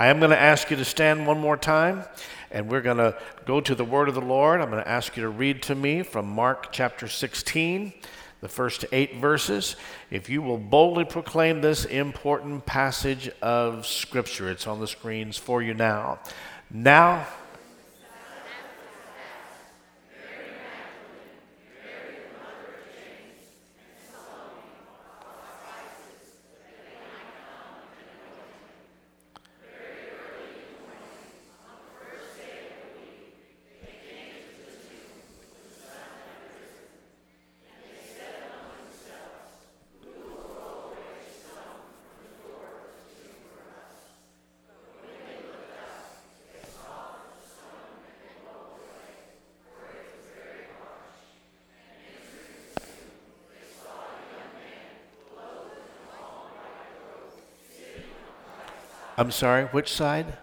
I am going to ask you to stand one more time, and we're going to go to the word of the Lord. I'm going to ask you to read to me from Mark chapter 16, the first eight verses. If you will boldly proclaim this important passage of Scripture, it's on the screens for you now. Now, I'm sorry, which side?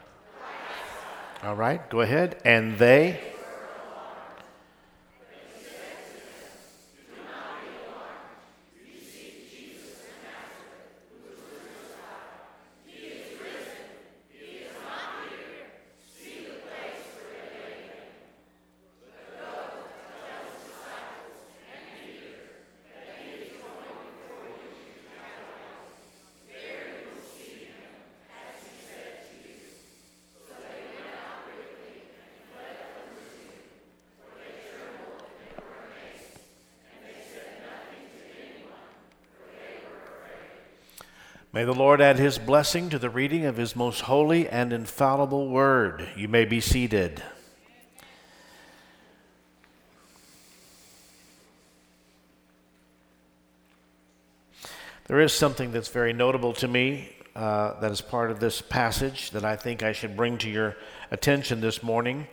All right, go ahead. And they? May the Lord add his blessing to the reading of his most holy and infallible word. You may be seated. There is something that's very notable to me uh, that is part of this passage that I think I should bring to your attention this morning.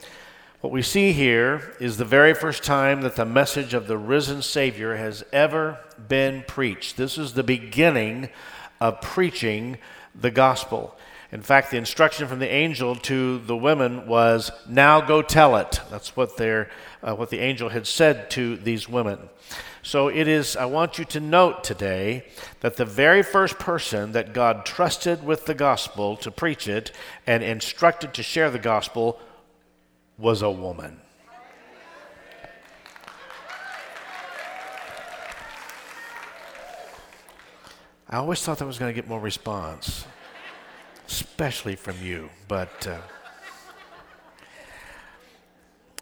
What we see here is the very first time that the message of the risen Savior has ever been preached. This is the beginning of preaching the gospel. In fact, the instruction from the angel to the women was, "Now go tell it." That's what their, uh, what the angel had said to these women. So it is. I want you to note today that the very first person that God trusted with the gospel to preach it and instructed to share the gospel was a woman. I always thought that was going to get more response, especially from you. But uh,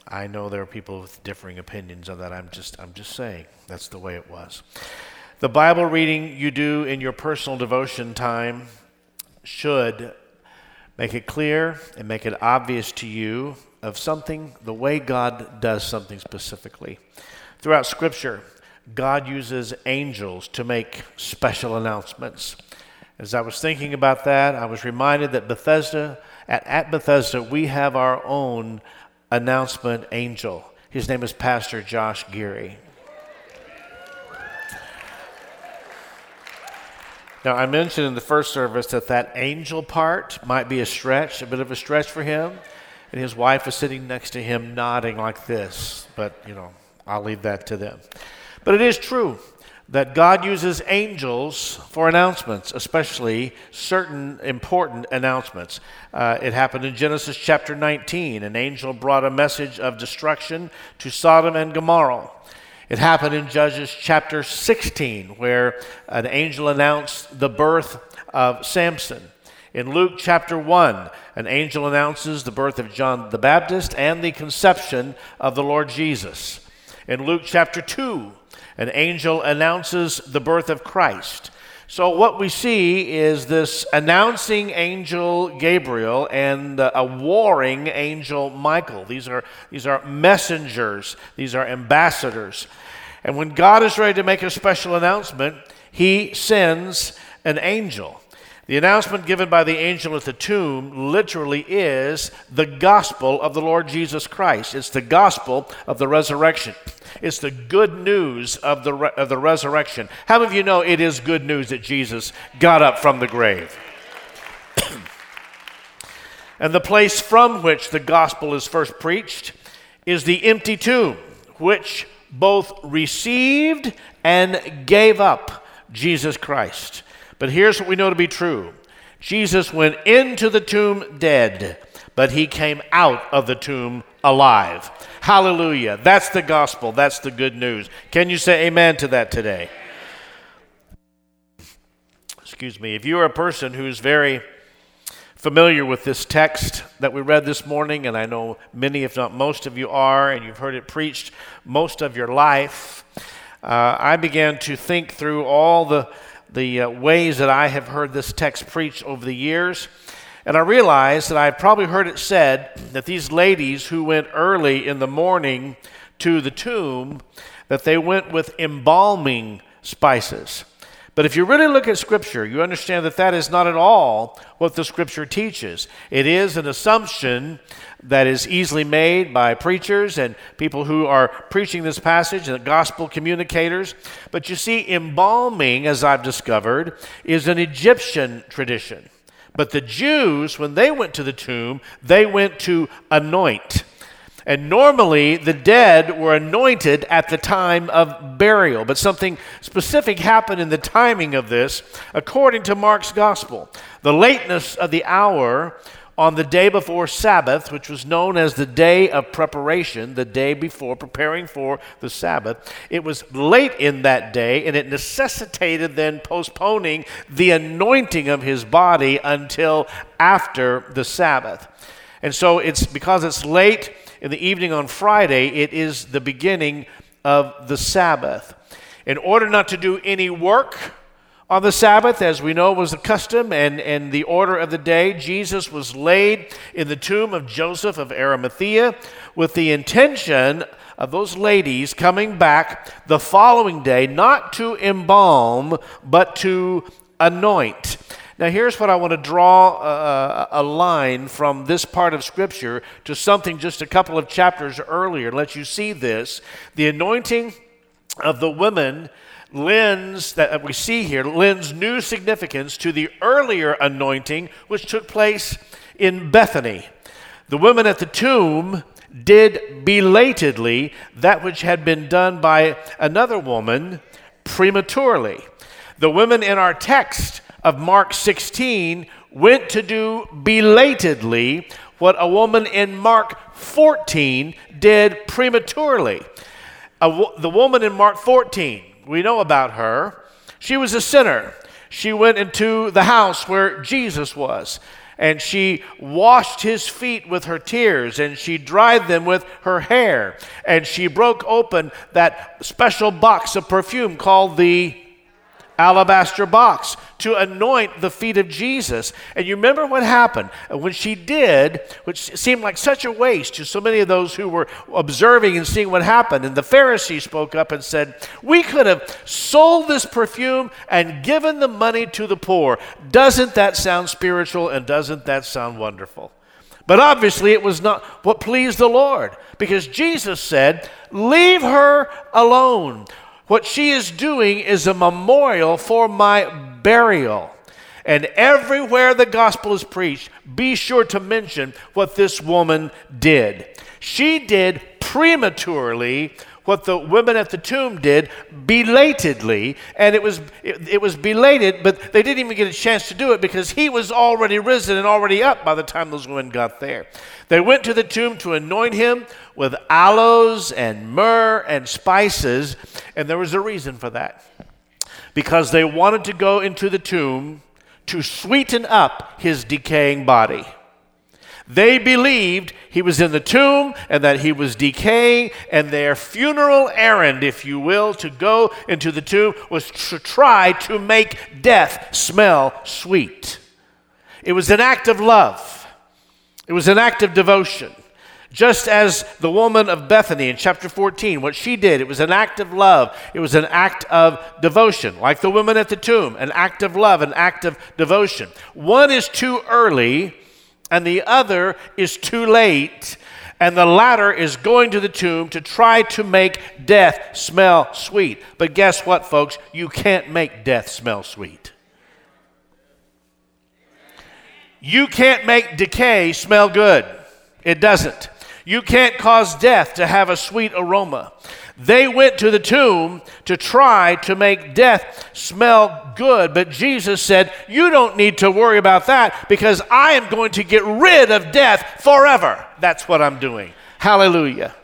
I know there are people with differing opinions on that. I'm just, I'm just saying that's the way it was. The Bible reading you do in your personal devotion time should make it clear and make it obvious to you of something, the way God does something specifically. Throughout Scripture, God uses angels to make special announcements. As I was thinking about that, I was reminded that Bethesda, at, at Bethesda, we have our own announcement angel. His name is Pastor Josh Geary. Now, I mentioned in the first service that that angel part might be a stretch, a bit of a stretch for him. And his wife is sitting next to him nodding like this. But, you know, I'll leave that to them. But it is true that God uses angels for announcements, especially certain important announcements. Uh, it happened in Genesis chapter 19. An angel brought a message of destruction to Sodom and Gomorrah. It happened in Judges chapter 16, where an angel announced the birth of Samson. In Luke chapter 1, an angel announces the birth of John the Baptist and the conception of the Lord Jesus. In Luke chapter 2, an angel announces the birth of Christ. So, what we see is this announcing angel Gabriel and a warring angel Michael. These are, these are messengers, these are ambassadors. And when God is ready to make a special announcement, he sends an angel. The announcement given by the angel at the tomb literally is the gospel of the Lord Jesus Christ. It's the gospel of the resurrection. It's the good news of the, re- of the resurrection. How many of you know it is good news that Jesus got up from the grave? and the place from which the gospel is first preached is the empty tomb, which both received and gave up Jesus Christ. But here's what we know to be true Jesus went into the tomb dead, but he came out of the tomb alive. Hallelujah. That's the gospel. That's the good news. Can you say amen to that today? Excuse me. If you are a person who's very familiar with this text that we read this morning, and I know many, if not most of you are, and you've heard it preached most of your life, uh, I began to think through all the, the uh, ways that I have heard this text preached over the years. And I realized that I've probably heard it said that these ladies who went early in the morning to the tomb, that they went with embalming spices. But if you really look at Scripture, you understand that that is not at all what the Scripture teaches. It is an assumption that is easily made by preachers and people who are preaching this passage and gospel communicators. But you see, embalming, as I've discovered, is an Egyptian tradition. But the Jews, when they went to the tomb, they went to anoint. And normally the dead were anointed at the time of burial, but something specific happened in the timing of this according to Mark's gospel. The lateness of the hour on the day before Sabbath, which was known as the day of preparation, the day before preparing for the Sabbath, it was late in that day and it necessitated then postponing the anointing of his body until after the Sabbath. And so it's because it's late in the evening on Friday, it is the beginning of the Sabbath. In order not to do any work on the Sabbath, as we know was the custom and, and the order of the day, Jesus was laid in the tomb of Joseph of Arimathea with the intention of those ladies coming back the following day, not to embalm, but to anoint. Now, here's what I want to draw a, a, line from this part of Scripture to something just a couple of chapters earlier. Let you see this. The anointing of the women lends, that we see here, lends new significance to the earlier anointing which took place in Bethany. The women at the tomb did belatedly that which had been done by another woman prematurely. The women in our text of Mark 16 went to do belatedly what a woman in Mark 14 did prematurely. the woman in Mark 14, we know about her. She was a sinner. She went into the house where Jesus was and she washed his feet with her tears and she dried them with her hair and she broke open that special box of perfume called the alabaster box to anoint the feet of Jesus. And you remember what happened? When she did, which seemed like such a waste to so many of those who were observing and seeing what happened, and the Pharisees spoke up and said, We could have sold this perfume and given the money to the poor. Doesn't that sound spiritual and doesn't that sound wonderful? But obviously, it was not what pleased the Lord because Jesus said, Leave her alone. What she is doing is a memorial for my burial. And everywhere the gospel is preached, be sure to mention what this woman did. She did prematurely what the women at the tomb did belatedly and it was it, it, was belated but they didn't even get a chance to do it because he was already risen and already up by the time those women got there. They went to the tomb to anoint him with aloes and myrrh and spices and there was a reason for that. Because they wanted to go into the tomb to sweeten up his decaying body they believed he was in the tomb and that he was decaying, and their funeral errand, if you will, to go into the tomb was to try to make death smell sweet. It was an act of love, it was an act of devotion. Just as the woman of Bethany in chapter 14, what she did, it was an act of love. It was an act of devotion. Like the woman at the tomb, an act of love, an act of devotion. One is too early, and the other is too late, and the latter is going to the tomb to try to make death smell sweet. But guess what, folks? You can't make death smell sweet. You can't make decay smell good. It doesn't. You can't cause death to have a sweet aroma. They went to the tomb to try to make death smell good, but Jesus said, You don't need to worry about that because I am going to get rid of death forever. That's what I'm doing. Hallelujah.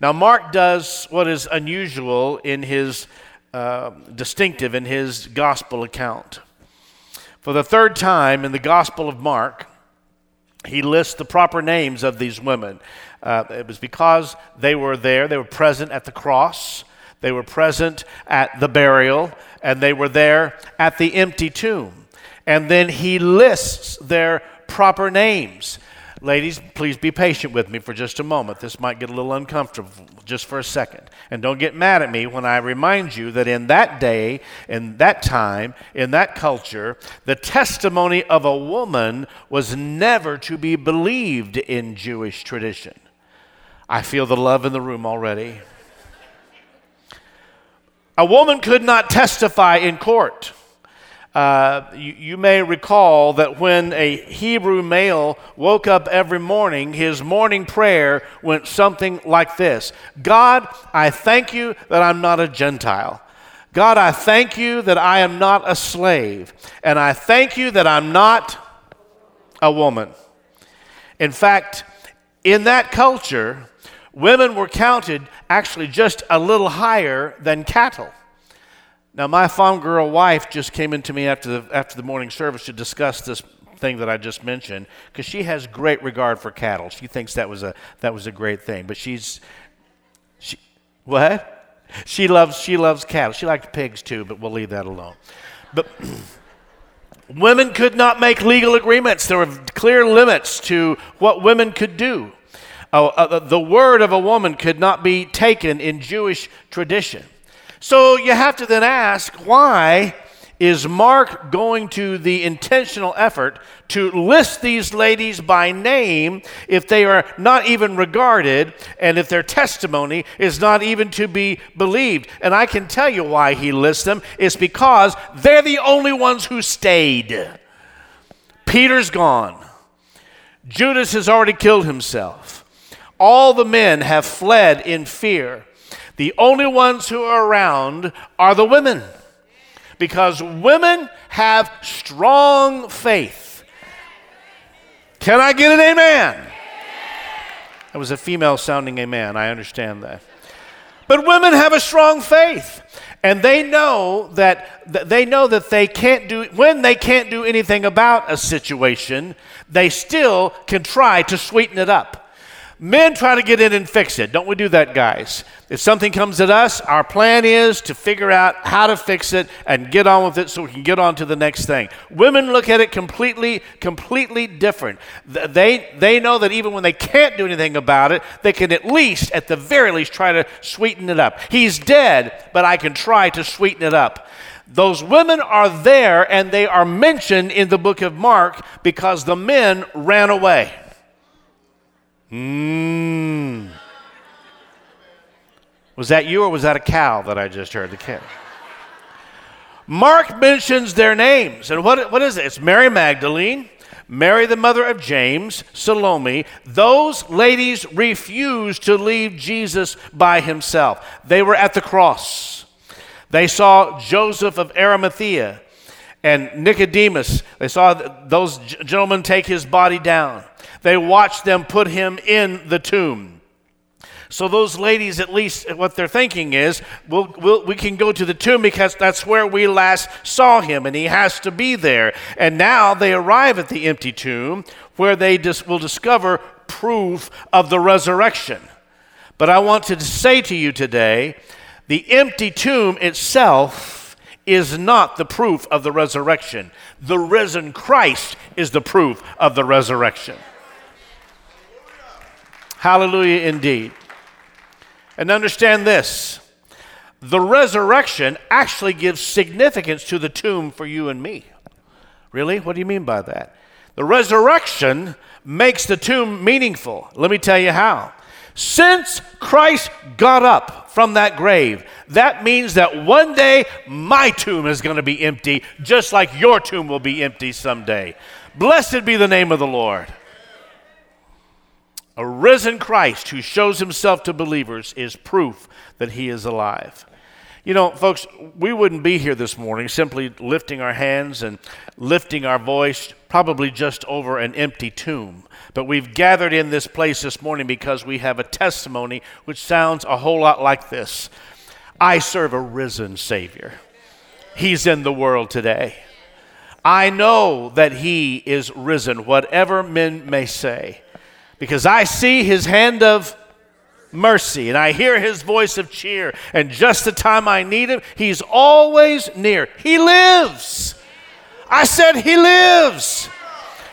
Now, Mark does what is unusual in his uh, distinctive in his gospel account. For the third time in the Gospel of Mark, he lists the proper names of these women. Uh, it was because they were there, they were present at the cross, they were present at the burial, and they were there at the empty tomb. And then he lists their proper names. Ladies, please be patient with me for just a moment. This might get a little uncomfortable just for a second. And don't get mad at me when I remind you that in that day, in that time, in that culture, the testimony of a woman was never to be believed in Jewish tradition. I feel the love in the room already. A woman could not testify in court. Uh, you, you, may recall that when a Hebrew male woke up every morning, his morning prayer went something like this God, I thank you that I'm not a Gentile. God, I thank you that I am not a slave. And I thank you that I'm not a woman. In fact, in that culture, women were counted actually just a little higher than cattle. Now, my farm girl wife just came into me after the, after the morning service to discuss this thing that I just mentioned because she has great regard for cattle. She thinks that was a, that was a great thing. But she's, she, what? She loves, she loves cattle. She likes pigs too, but we'll leave that alone. But women could not make legal agreements. There were clear limits to what women could do. Uh, uh, the word of a woman could not be taken in Jewish tradition. So you have to then ask why is Mark going to the intentional effort to list these ladies by name if they are not even regarded and if their testimony is not even to be believed? And I can tell you why he lists them. It's because they're the only ones who stayed. Peter's gone. Judas has already killed himself. All the men have fled in fear. The only ones who are around are the women because women have strong faith. Can I get an amen? That was a female sounding amen. I understand that. But women have a strong faith. And they know that they know that they can't do when they can't do anything about a situation, they still can try to sweeten it up. Men try to get in and fix it. Don't we do that, guys? If something comes at us, our plan is to figure out how to fix it and get on with it so we can get on to the next thing. Women look at it completely, completely different. They, they know that even when they can't do anything about it, they can at least, at the very least, try to sweeten it up. He's dead, but I can try to sweeten it up. Those women are there and they are mentioned in the book of Mark because the men ran away. Mmm. Was that you or was that a cow that I just heard? The cow. Mark mentions their names. And what, what is it? It's Mary Magdalene, Mary, the mother of James, Salome. Those ladies refused to leave Jesus by himself. They were at the cross. They saw Joseph of Arimathea and Nicodemus. They saw those gentlemen take his body down. They watched them put him in the tomb. So those ladies, at least what they're thinking is, we'll, we'll, we can go to the tomb because that's where we last saw him, and he has to be there. And now they arrive at the empty tomb where they dis- will discover proof of the resurrection. But I want to say to you today, the empty tomb itself is not the proof of the resurrection. The risen Christ is the proof of the resurrection. Hallelujah, indeed. And understand this the resurrection actually gives significance to the tomb for you and me. Really? What do you mean by that? The resurrection makes the tomb meaningful. Let me tell you how. Since Christ got up from that grave, that means that one day my tomb is going to be empty, just like your tomb will be empty someday. Blessed be the name of the Lord. A risen Christ who shows himself to believers is proof that he is alive. You know, folks, we wouldn't be here this morning simply lifting our hands and lifting our voice, probably just over an empty tomb. But we've gathered in this place this morning because we have a testimony which sounds a whole lot like this I serve a risen Savior. He's in the world today. I know that He is risen, whatever men may say, because I see His hand of mercy, and I hear his voice of cheer. And just the time I need him, he's always near. He lives. I said, He lives.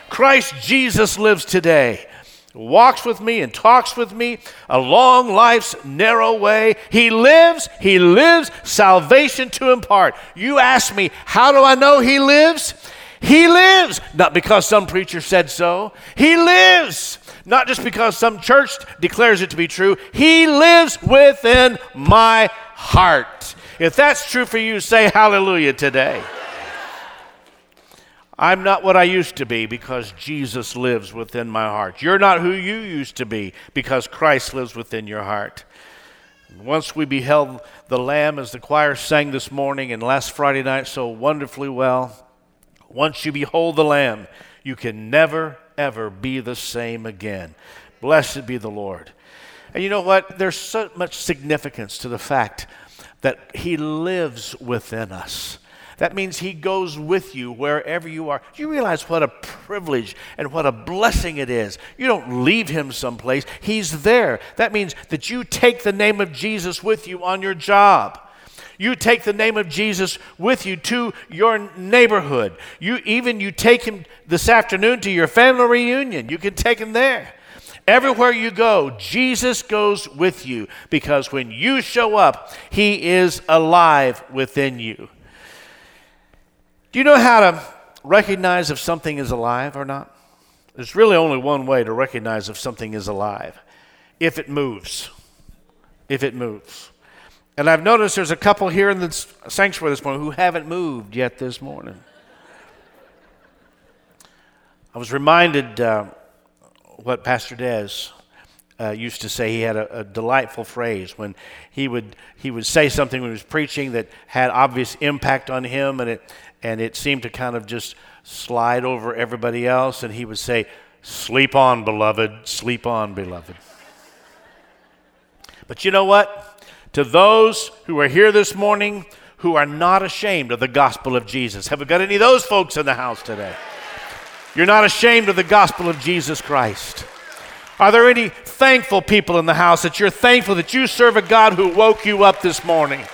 Christ Jesus lives today. Walks with me and talks with me along life's narrow way. He lives, He lives, salvation to impart. You ask me, how do I know He lives? He lives, not because some preacher said so. He lives not just because some church declares it to be true. He lives within my heart. If that's true for you, say hallelujah today. I'm not what I used to be because Jesus lives within my heart. You're not who you used to be because Christ lives within your heart. Once we beheld the Lamb, as the choir sang this morning and last Friday night so wonderfully well, once you behold the Lamb, you can never, ever be the same again. Blessed be the Lord. And you know what? There's so much significance to the fact that He lives within us. That means He goes with you wherever you are. Do you realize what a privilege and what a blessing it is? You don't leave Him someplace, He's there. That means that you take the name of Jesus with you on your job. You take the name of Jesus with you to your neighborhood. You even you take him this afternoon to your family reunion. You can take him there. Everywhere you go, Jesus goes with you because when you show up, he is alive within you. Do you know how to recognize if something is alive or not? There's really only one way to recognize if something is alive if it moves. If it moves. And I've noticed there's a couple here in the sanctuary this morning who haven't moved yet this morning. I was reminded uh, what Pastor Des uh, used to say. He had a, a, delightful phrase when he would he would say something when he was preaching that had obvious impact on him, and it and it seemed to kind of just slide over everybody else. And he would say, "Sleep on, beloved. Sleep on, beloved." But you know what? To those who are here this morning who are not ashamed of the gospel of Jesus. Have we got any of those folks in the house today? You're not ashamed of the gospel of Jesus Christ. Are there any thankful people in the house that you're thankful that you serve a God who woke you up this morning,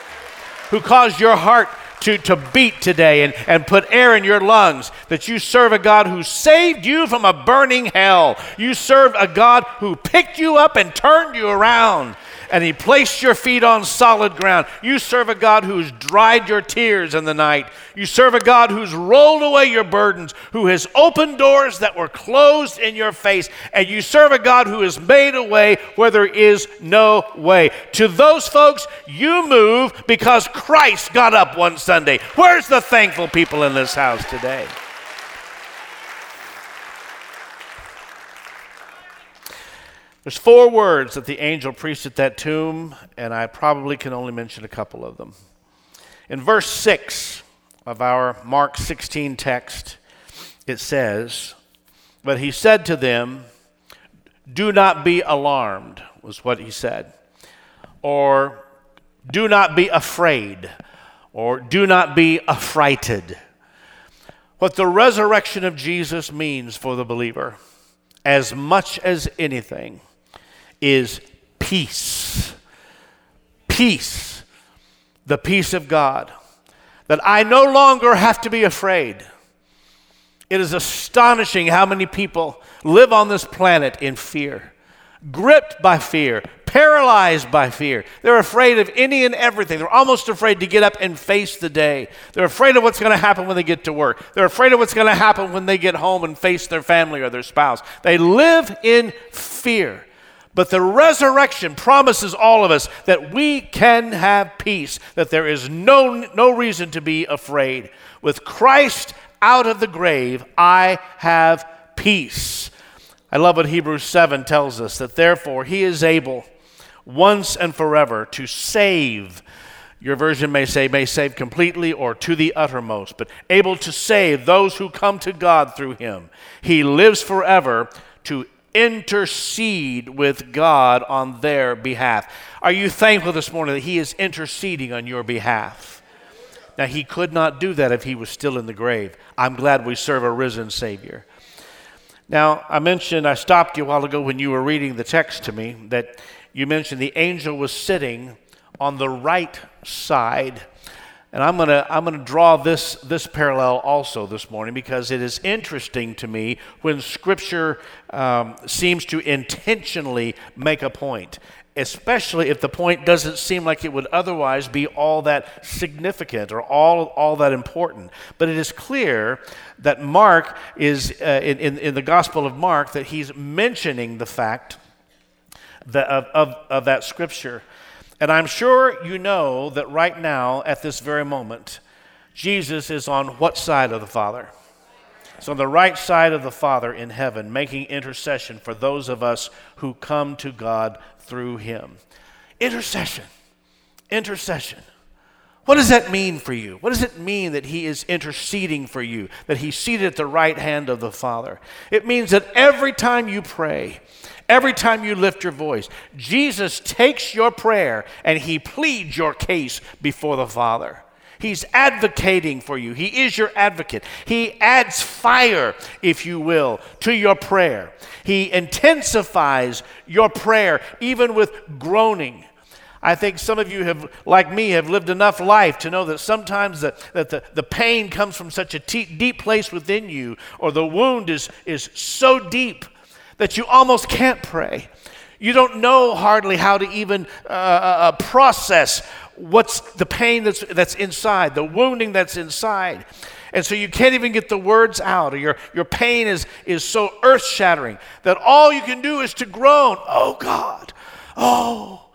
who caused your heart to, to beat today and, and put air in your lungs, that you serve a God who saved you from a burning hell. You serve a God who picked you up and turned you around and He placed your feet on solid ground. You serve a God who's dried your tears in the night. You serve a God who's rolled away your burdens, who has opened doors that were closed in your face. And you serve a God who has made a way where there is no way. To those folks, you move because Christ got up one Sunday. Where's the thankful people in this house today? There's four words that the angel preached at that tomb, and I probably can only mention a couple of them. In verse 6 of our Mark 16 text, it says, But he said to them, Do not be alarmed, was what he said. Or, Do not be afraid. Or, Do not be affrighted. What the resurrection of Jesus means for the believer, as much as anything, is peace. Peace. The peace of God. That I no longer have to be afraid. It is astonishing how many people live on this planet in fear, gripped by fear, paralyzed by fear. They're afraid of any and everything. They're almost afraid to get up and face the day. They're afraid of what's going to happen when they get to work. They're afraid of what's going to happen when they get home and face their family or their spouse. They live in fear. But the resurrection promises all of us that we can have peace, that there is no, no reason to be afraid. With Christ out of the grave, I have peace. I love what Hebrews 7 tells us that therefore he is able once and forever to save. Your version may say, may save completely or to the uttermost, but able to save those who come to God through him. He lives forever to intercede with God on their behalf. Are you thankful this morning that He is interceding on your behalf? Now, He could not do that if He was still in the grave. I'm glad we serve a risen Savior. Now, I mentioned, I stopped you a while ago when you were reading the text to me, that you mentioned the angel was sitting on the right side. And I'm going to I'm going to draw this, this parallel also this morning because it is interesting to me when Scripture um, seems to intentionally make a point especially if the point doesn't seem like it would otherwise be all that significant or all, all that important. But it is clear that Mark is, uh, in, in, in, the Gospel of Mark, that he's mentioning the fact that of, of, of that scripture. And I'm sure you know that right now, at this very moment, Jesus is on what side of the Father? It's on the right side of the Father in heaven, making intercession for those of us who come to God through him. Intercession. Intercession. What does that mean for you? What does it mean that he is interceding for you, that he's seated at the right hand of the Father? It means that every time you pray, every time you lift your voice, Jesus takes your prayer and he pleads your case before the Father. He's advocating for you. He is your advocate. He adds fire, if you will, to your prayer. He intensifies your prayer, even with groaning. I think some of you have, like me, have lived enough life to know that sometimes the, that the, the pain comes from such a t- deep place within you, or the wound is, is so deep that you almost can't pray. You don't know hardly how to even uh, uh, uh process what's the pain that's, that's inside, the wounding that's inside. And so you can't even get the words out, or your, your pain is, is so earth shattering that all you can do is to groan, oh God, oh,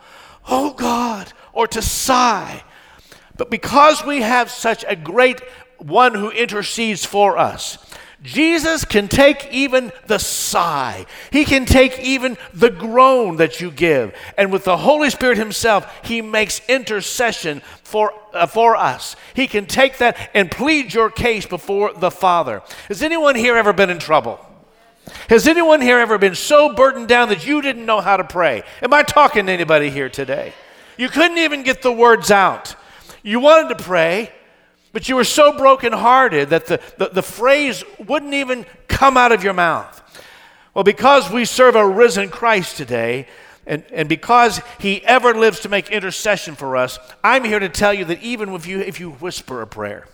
oh God, or to sigh. But because we have such a great one who intercedes for us, Jesus can take even the sigh. He can take even the groan that you give. And with the Holy Spirit Himself, He makes intercession for, uh, for us. He can take that and plead your case before the Father. Has anyone here ever been in trouble? Has anyone here ever been so burdened down that you didn't know how to pray? Am I talking to anybody here today? You couldn't even get the words out. You wanted to pray, but you were so brokenhearted that the, the, the phrase wouldn't even come out of your mouth. Well, because we serve a risen Christ today, and, and because he ever lives to make intercession for us, I'm here to tell you that even if you, if you whisper a prayer,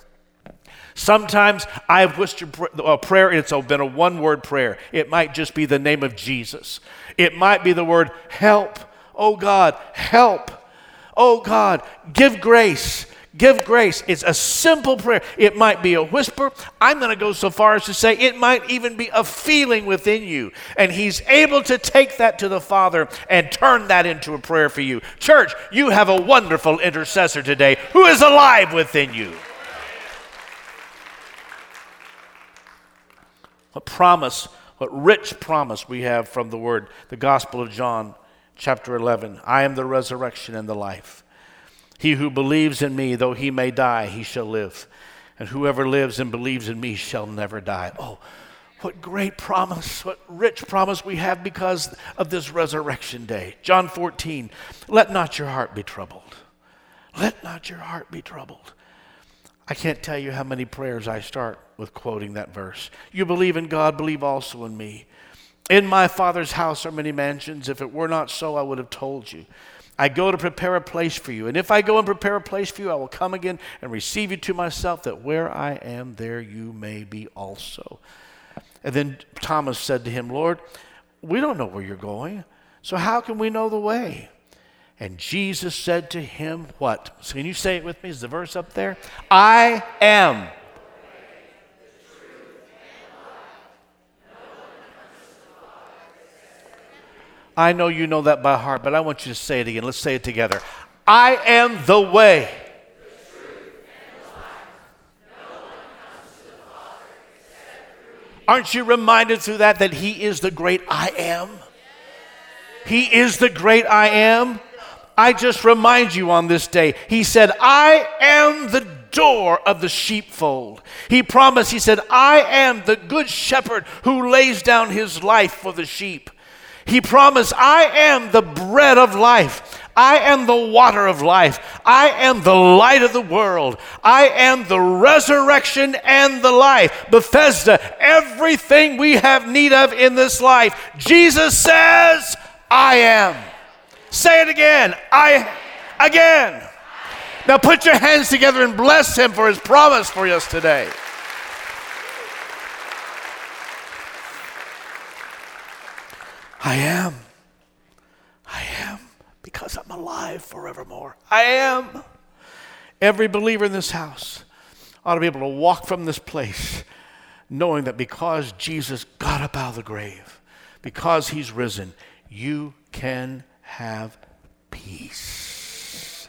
Sometimes I've whispered a prayer it's been a one word prayer. It might just be the name of Jesus. It might be the word help. Oh God, help. Oh God, give grace. Give grace. It's a simple prayer. It might be a whisper. I'm going to go so far as to say it might even be a feeling within you. And He's able to take that to the Father and turn that into a prayer for you. Church, you have a wonderful intercessor today who is alive within you. What promise, what rich promise we have from the Word, the Gospel of John, chapter 11. I am the resurrection and the life. He who believes in me, though he may die, he shall live. And whoever lives and believes in me shall never die. Oh, what great promise, what rich promise we have because of this resurrection day. John 14, let not your heart be troubled. Let not your heart be troubled. I can't tell you how many prayers I start with quoting that verse. You believe in God, believe also in me. In my Father's house are many mansions. If it were not so, I would have told you. I go to prepare a place for you. And if I go and prepare a place for you, I will come again and receive you to myself, that where I am, there you may be also. And then Thomas said to him, Lord, we don't know where you're going, so how can we know the way? And Jesus said to him, What? So can you say it with me? Is the verse up there? I am I know you know that by heart, but I want you to say it again. Let's say it together. I am the way. Aren't you reminded through that that He is the great I am? He is the great I am. I just remind you on this day, He said, I am the door of the sheepfold. He promised, He said, I am the good shepherd who lays down His life for the sheep. He promised, I am the bread of life. I am the water of life. I am the light of the world. I am the resurrection and the life. Bethesda, everything we have need of in this life, Jesus says, I am. Say it again. I, again. Now put your hands together and bless him for his promise for us today. I am. I am because I'm alive forevermore. I am. Every believer in this house ought to be able to walk from this place knowing that because Jesus got up out of the grave, because he's risen, you can have peace.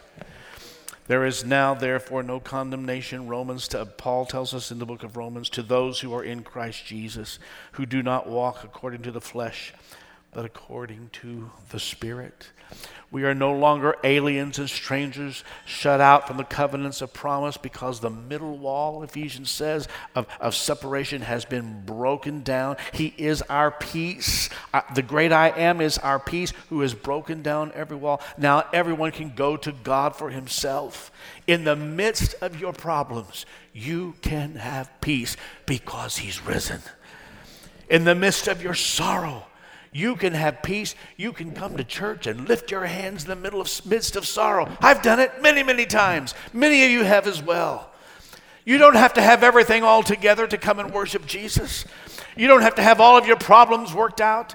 There is now, therefore, no condemnation. Romans, to, Paul tells us in the book of Romans, to those who are in Christ Jesus, who do not walk according to the flesh, but according to the Spirit. We are no longer aliens and strangers shut out from the covenants of promise because the middle wall, Ephesians says, of, of separation has been broken down. He is our peace. Uh, the great I am is our peace who has broken down every wall. Now everyone can go to God for himself. In the midst of your problems, you can have peace because he's risen. In the midst of your sorrow, you can have peace. You can come to church and lift your hands in the middle of midst of sorrow. I've done it many, many times. Many of you have as well. You don't have to have everything all together to come and worship Jesus. You don't have to have all of your problems worked out.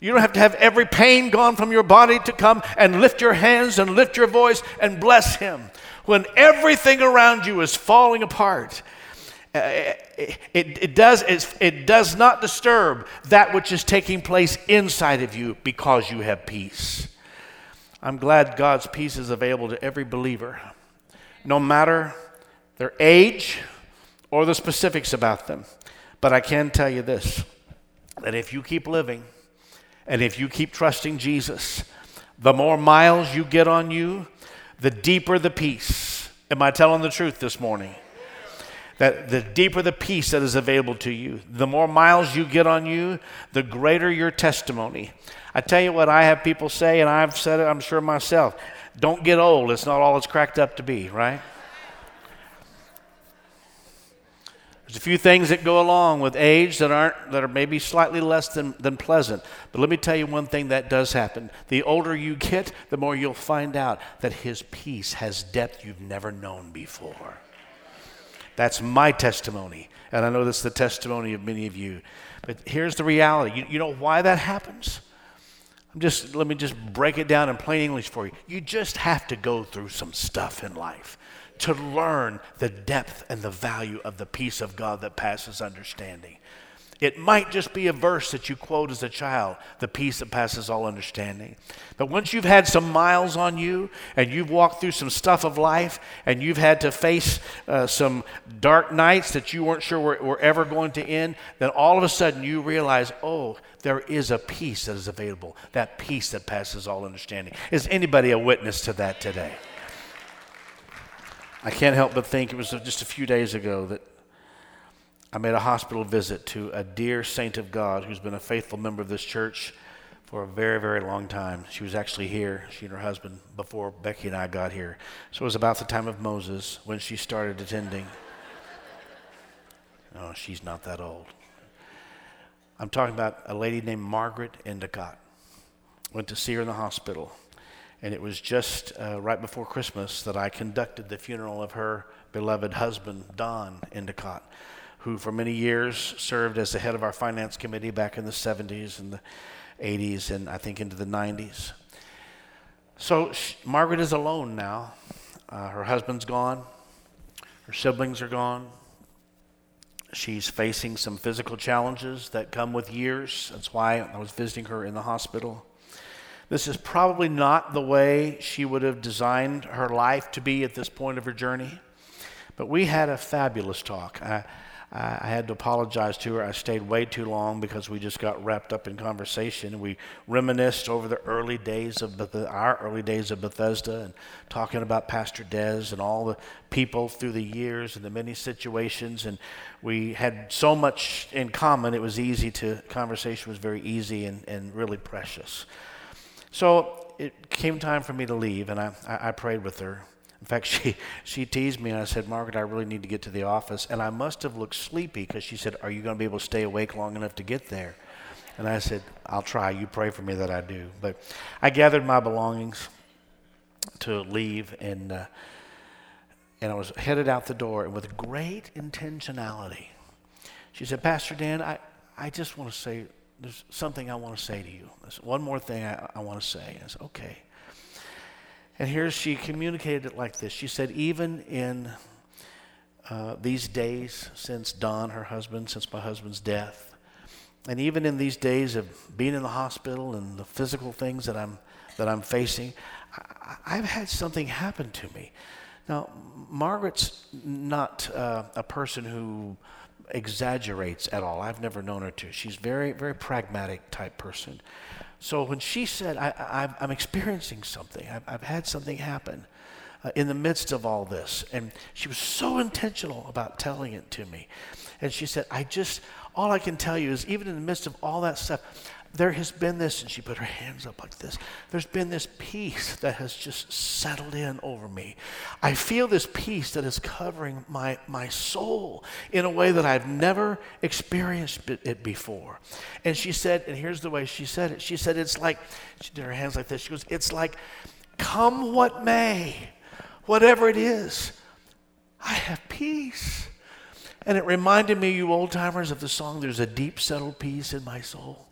You don't have to have every pain gone from your body to come and lift your hands and lift your voice and bless Him. When everything around you is falling apart, Uh, it, it, does, it does not disturb that which is taking place inside of you because you have peace. I'm glad God's peace is available to every believer, no matter their age or the specifics about them. But I can tell you this that if you keep living and if you keep trusting Jesus, the more miles you get on you, the deeper the peace. Am I telling the truth this morning? That the deeper the peace that is available to you, the more miles you get on you, the greater your testimony. I tell you what, I have people say, and I've said it, I'm sure myself don't get old. It's not all it's cracked up to be, right? There's a few things that go along with age that aren't that are maybe slightly less than, than pleasant. But let me tell you one thing that does happen. The older you get, the more you'll find out that his peace has depth you've never known before. That's my testimony. And I know that's the testimony of many of you. But here's the reality. You, you know why that happens? I'm just let me just break it down in plain English for you. You just have to go through some stuff in life to learn the depth and the value of the peace of God that passes understanding. It might just be a verse that you quote as a child, the peace that passes all understanding. But once you've had some miles on you and you've walked through some stuff of life and you've had to face uh, some dark nights that you weren't sure were, were ever going to end, then all of a sudden you realize, oh, there is a peace that is available, that peace that passes all understanding. Is anybody a witness to that today? I can't help but think it was just a few days ago that I made a hospital visit to a dear saint of God who's been a faithful member of this church for a very, very long time. She was actually here, she and her husband, before Becky and I got here. So it was about the time of Moses when she started attending. Oh, she's not that old. I'm talking about a lady named Margaret Endicott. Went to see her in the hospital. And it was just uh, right before Christmas that I conducted the funeral of her beloved husband, Don Endicott who for many years served as the head of our finance committee back in the 70s and the 80s and I think into the 90s. So she, Margaret is alone now. Uh, her husband's gone, her siblings are gone. She's facing some physical challenges that come with years. That's why I was visiting her in the hospital. This is probably not the way she would have designed her life to be at this point of her journey. But we had a fabulous talk. I, had to apologize to her. I stayed way too long because we just got wrapped up in conversation. We reminisced over the early days of Beth- our early days of Bethesda and talking about Pastor Des and all the people through the years and the many situations. And we had so much in common. It was easy to conversation was very easy and, and really precious. So it came time for me to leave, and I, I, I prayed with her. In fact, she, she teased me and I said, Margaret, I really need to get to the office. And I must have looked sleepy because she said, Are you going to be able to stay awake long enough to get there? And I said, I'll try. You pray for me that I do. But I gathered my belongings to leave and, uh, and I was headed out the door. And with great intentionality, she said, Pastor Dan, I, I just want to say, there's something I want to say to you. There's one more thing I, I want to say. I said, okay. And here she communicated it like this. She said, even in uh, these days since Don, her husband, since my husband's death, and even in these days of being in the hospital and the physical things that I'm that I'm facing, I, have had something happen to me. Now, Margaret's not uh, a person who exaggerates at all. I've never known her to. She's very, very pragmatic type person. So when she said, I, am experiencing something, I've, I've, had something happen uh, in the midst of all this, and she was so intentional about telling it to me. And she said, I just, all I can tell you is, even in the midst of all that stuff, there has been this, and she put her hands up like this. There's been this peace that has just settled in over me. I feel this peace that is covering my, my soul in a way that I've never experienced it before. And she said, and here's the way she said it she said, it's like, she did her hands like this. She goes, it's like, come what may, whatever it is, I have peace. And it reminded me, you old timers, of the song, There's a Deep Settled Peace in My Soul.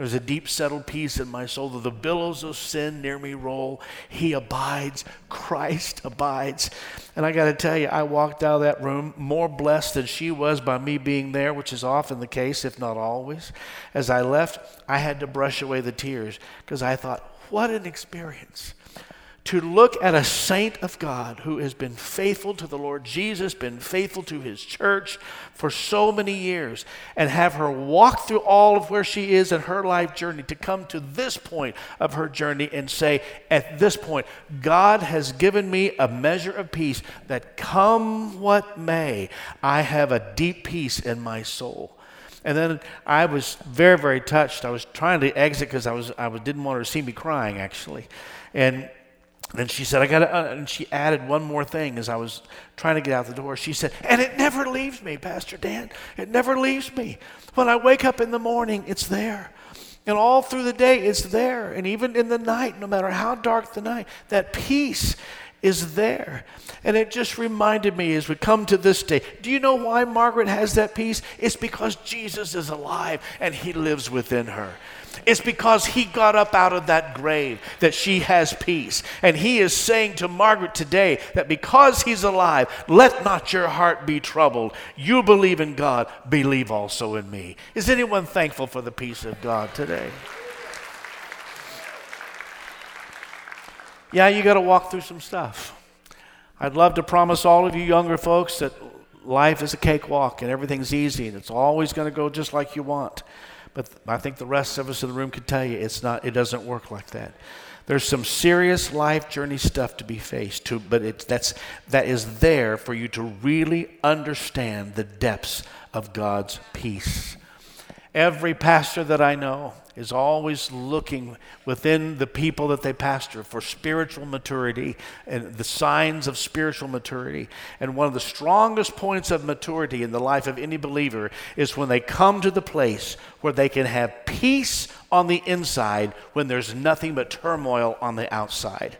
There's a deep settled peace in my soul. Though the billows of sin near me roll, He abides. Christ abides. And I got to tell you, I walked out of that room more blessed than she was by me being there, which is often the case, if not always. As I left, I had to brush away the tears because I thought, what an experience to look at a saint of God who has been faithful to the Lord Jesus, been faithful to his church for so many years, and have her walk through all of where she is in her life journey to come to this point of her journey and say, at this point, God has given me a measure of peace that come what may, I have a deep peace in my soul. And then I was very, very touched. I was trying to exit because I was I was, didn't want her to see me crying actually, and and she said, I got uh, and she added one more thing as I was trying to get out the door. She said, and it never leaves me, Pastor Dan. It never leaves me. When I wake up in the morning, it's there. And all through the day, it's there. And even in the night, no matter how dark the night, that peace is there. And it just reminded me as we come to this day do you know why Margaret has that peace? It's because Jesus is alive and he lives within her. It's because he got up out of that grave that she has peace. And he is saying to Margaret today that because he's alive, let not your heart be troubled. You believe in God, believe also in me. Is anyone thankful for the peace of God today? Yeah, you got to walk through some stuff. I'd love to promise all of you younger folks that life is a cakewalk and everything's easy and it's always going to go just like you want. But I think the rest of us in the room can tell you it's not, it doesn't work like that. There's some serious life journey stuff to be faced to, but it's, that's, that is there for you to really understand the depths of God's peace. Every pastor that I know is always looking within the people that they pastor for spiritual maturity and the signs of spiritual maturity. And one of the strongest points of maturity in the life of any believer is when they come to the place where they can have peace on the inside when there's nothing but turmoil on the outside.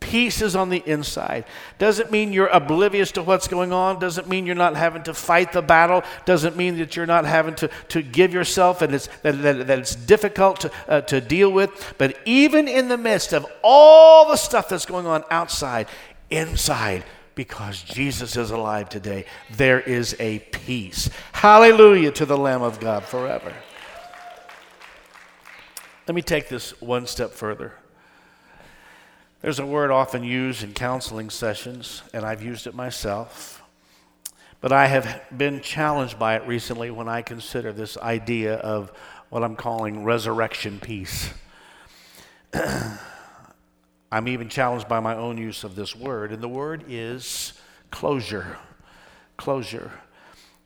Peace is on the inside. Doesn't mean you're oblivious to what's going on. Doesn't mean you're not having to fight the battle. Doesn't mean that you're not having to, to give yourself and it's, that, that, that it's difficult to, uh, to deal with. But even in the midst of all the stuff that's going on outside, inside, because Jesus is alive today, there is a peace. Hallelujah to the Lamb of God forever. Let me take this one step further. There's a word often used in counseling sessions, and I've used it myself. But I have been challenged by it recently when I consider this idea of what I'm calling resurrection peace. I'm even challenged by my own use of this word, and the word is closure. Closure.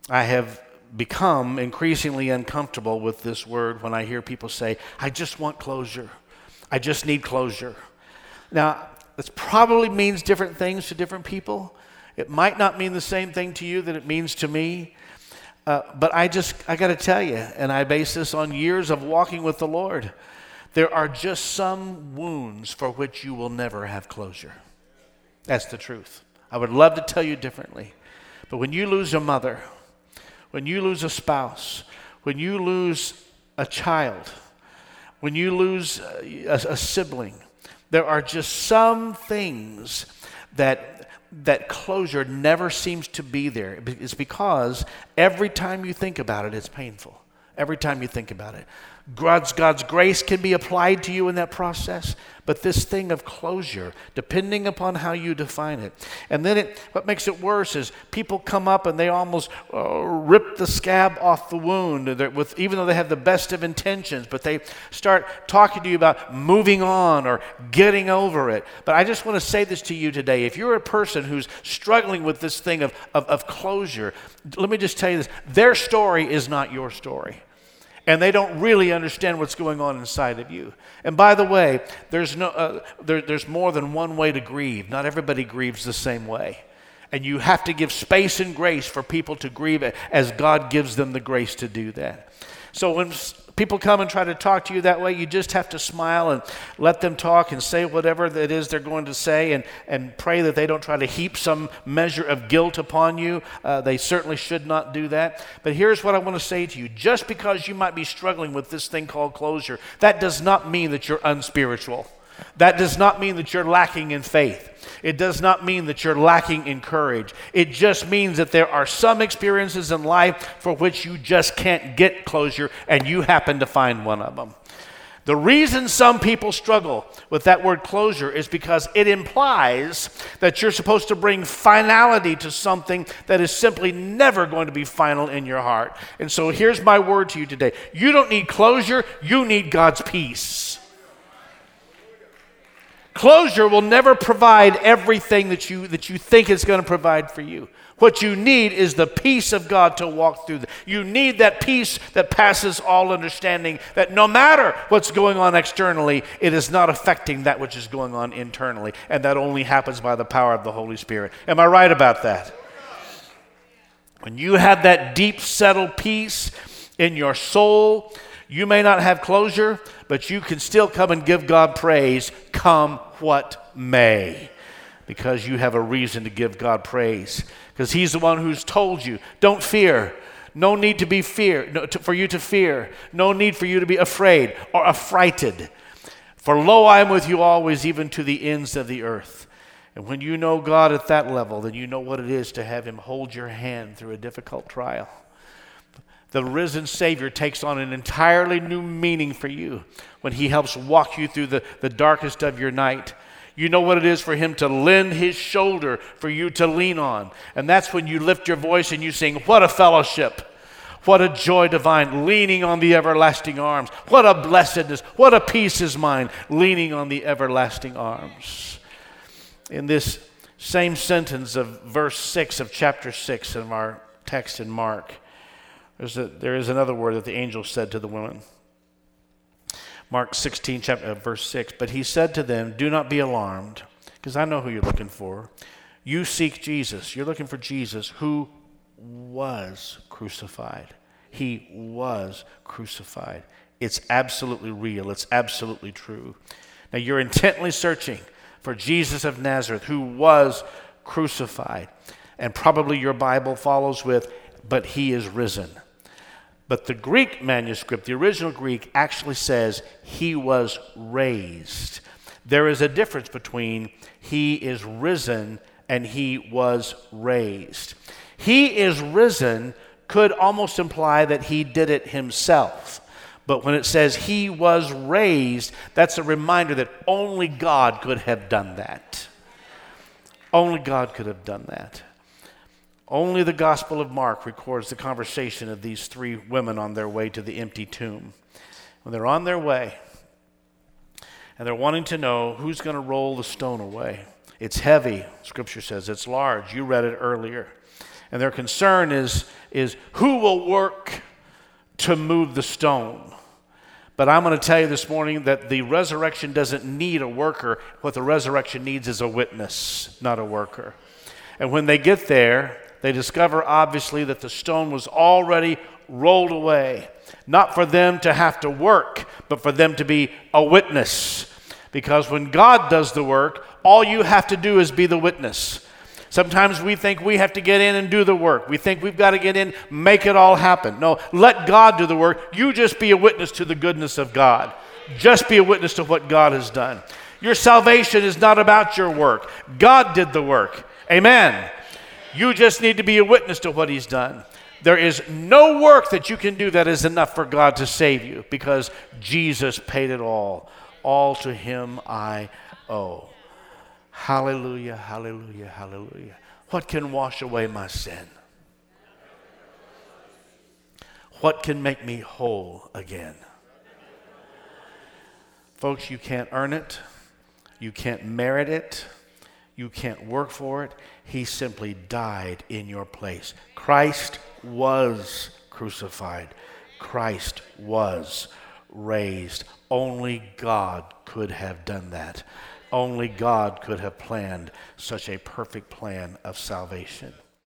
I have become increasingly uncomfortable with this word when I hear people say, I just want closure. I just need closure. Now, this probably means different things to different people. It might not mean the same thing to you that it means to me. Uh, but I just, I got to tell you, and I base this on years of walking with the Lord, there are just some wounds for which you will never have closure. That's the truth. I would love to tell you differently. But when you lose a mother, when you lose a spouse, when you lose a child, when you lose a, a, sibling, there are just some things that that closure never seems to be there. It's because every time you think about it, it's painful. Every time you think about it. God's, God's grace can be applied to you in that process, but this thing of closure, depending upon how you define it. And then it, what makes it worse is people come up and they almost uh, rip the scab off the wound, with, even though they have the best of intentions, but they start talking to you about moving on or getting over it. But I just want to say this to you today. If you're a person who's struggling with this thing of, of, of closure, let me just tell you this their story is not your story and they don't really understand what's going on inside of you. And by the way, there's, no, uh, there, there's more than one way to grieve. Not everybody grieves the same way. And you have to give space and grace for people to grieve as God gives them the grace to do that. So when people come and try to talk to you that way, you just have to smile and let them talk and say whatever it is they're going to say and, and pray that they don't try to heap some measure of guilt upon you. Uh, they certainly should not do that. But here's what I want to say to you just because you might be struggling with this thing called closure, that does not mean that you're unspiritual. That does not mean that you're lacking in faith. It does not mean that you're lacking in courage. It just means that there are some experiences in life for which you just can't get closure, and you happen to find one of them. The reason some people struggle with that word closure is because it implies that you're supposed to bring finality to something that is simply never going to be final in your heart. And so here's my word to you today you don't need closure, you need God's peace. Closure will never provide everything that you, that you think it's going to provide for you. What you need is the peace of God to walk through. You need that peace that passes all understanding, that no matter what's going on externally, it is not affecting that which is going on internally. And that only happens by the power of the Holy Spirit. Am I right about that? When you have that deep, settled peace in your soul, you may not have closure, but you can still come and give God praise, come what may, because you have a reason to give God praise. Because He's the one who's told you, don't fear. No need to be fear, no, to, for you to fear. No need for you to be afraid or affrighted. For lo, I am with you always, even to the ends of the earth. And when you know God at that level, then you know what it is to have Him hold your hand through a difficult trial the risen Savior takes on an entirely new meaning for you when He helps walk you through the, the darkest of your night. You know what it is for Him to lend His shoulder for you to lean on. And that's when you lift your voice and you sing, What a fellowship! What a joy divine, leaning on the everlasting arms. What a blessedness. What a peace is mine, leaning on the everlasting arms. In this same sentence of verse 6 of chapter 6 of our text in Mark, there's a, there is another word that the angel said to the woman. Mark 16, chapter, uh, verse 6. But he said to them, Do not be alarmed, because I know who you're looking for. You seek Jesus. You're looking for Jesus who was crucified. He was crucified. It's absolutely real, it's absolutely true. Now you're intently searching for Jesus of Nazareth who was crucified. And probably your Bible follows with, But he is risen. But the Greek manuscript, the original Greek, actually says he was raised. There is a difference between he is risen and he was raised. He is risen could almost imply that he did it himself. But when it says he was raised, that's a reminder that only God could have done that. Only God could have done that. Only the Gospel of Mark records the conversation of these three women on their way to the empty tomb. When they're on their way, and they're wanting to know who's going to roll the stone away. It's heavy, scripture says. It's large. You read it earlier. And their concern is, is who will work to move the stone? But I'm going to tell you this morning that the resurrection doesn't need a worker. What the resurrection needs is a witness, not a worker. And when they get there, they discover obviously that the stone was already rolled away. Not for them to have to work, but for them to be a witness. Because when God does the work, all you have to do is be the witness. Sometimes we think we have to get in and do the work. We think we've got to get in, make it all happen. No, let God do the work. You just be a witness to the goodness of God. Just be a witness to what God has done. Your salvation is not about your work. God did the work. Amen. You just need to be a witness to what He's done. There is no work that you can do that is enough for God to save you because Jesus paid it all. All to Him I owe. Hallelujah, hallelujah, hallelujah. What can wash away my sin? What can make me whole again? Folks, you can't earn it. You can't merit it. You can't work for it. He simply died in your place. Christ was crucified. Christ was raised. Only God could have done that. Only God could have planned such a perfect plan of salvation.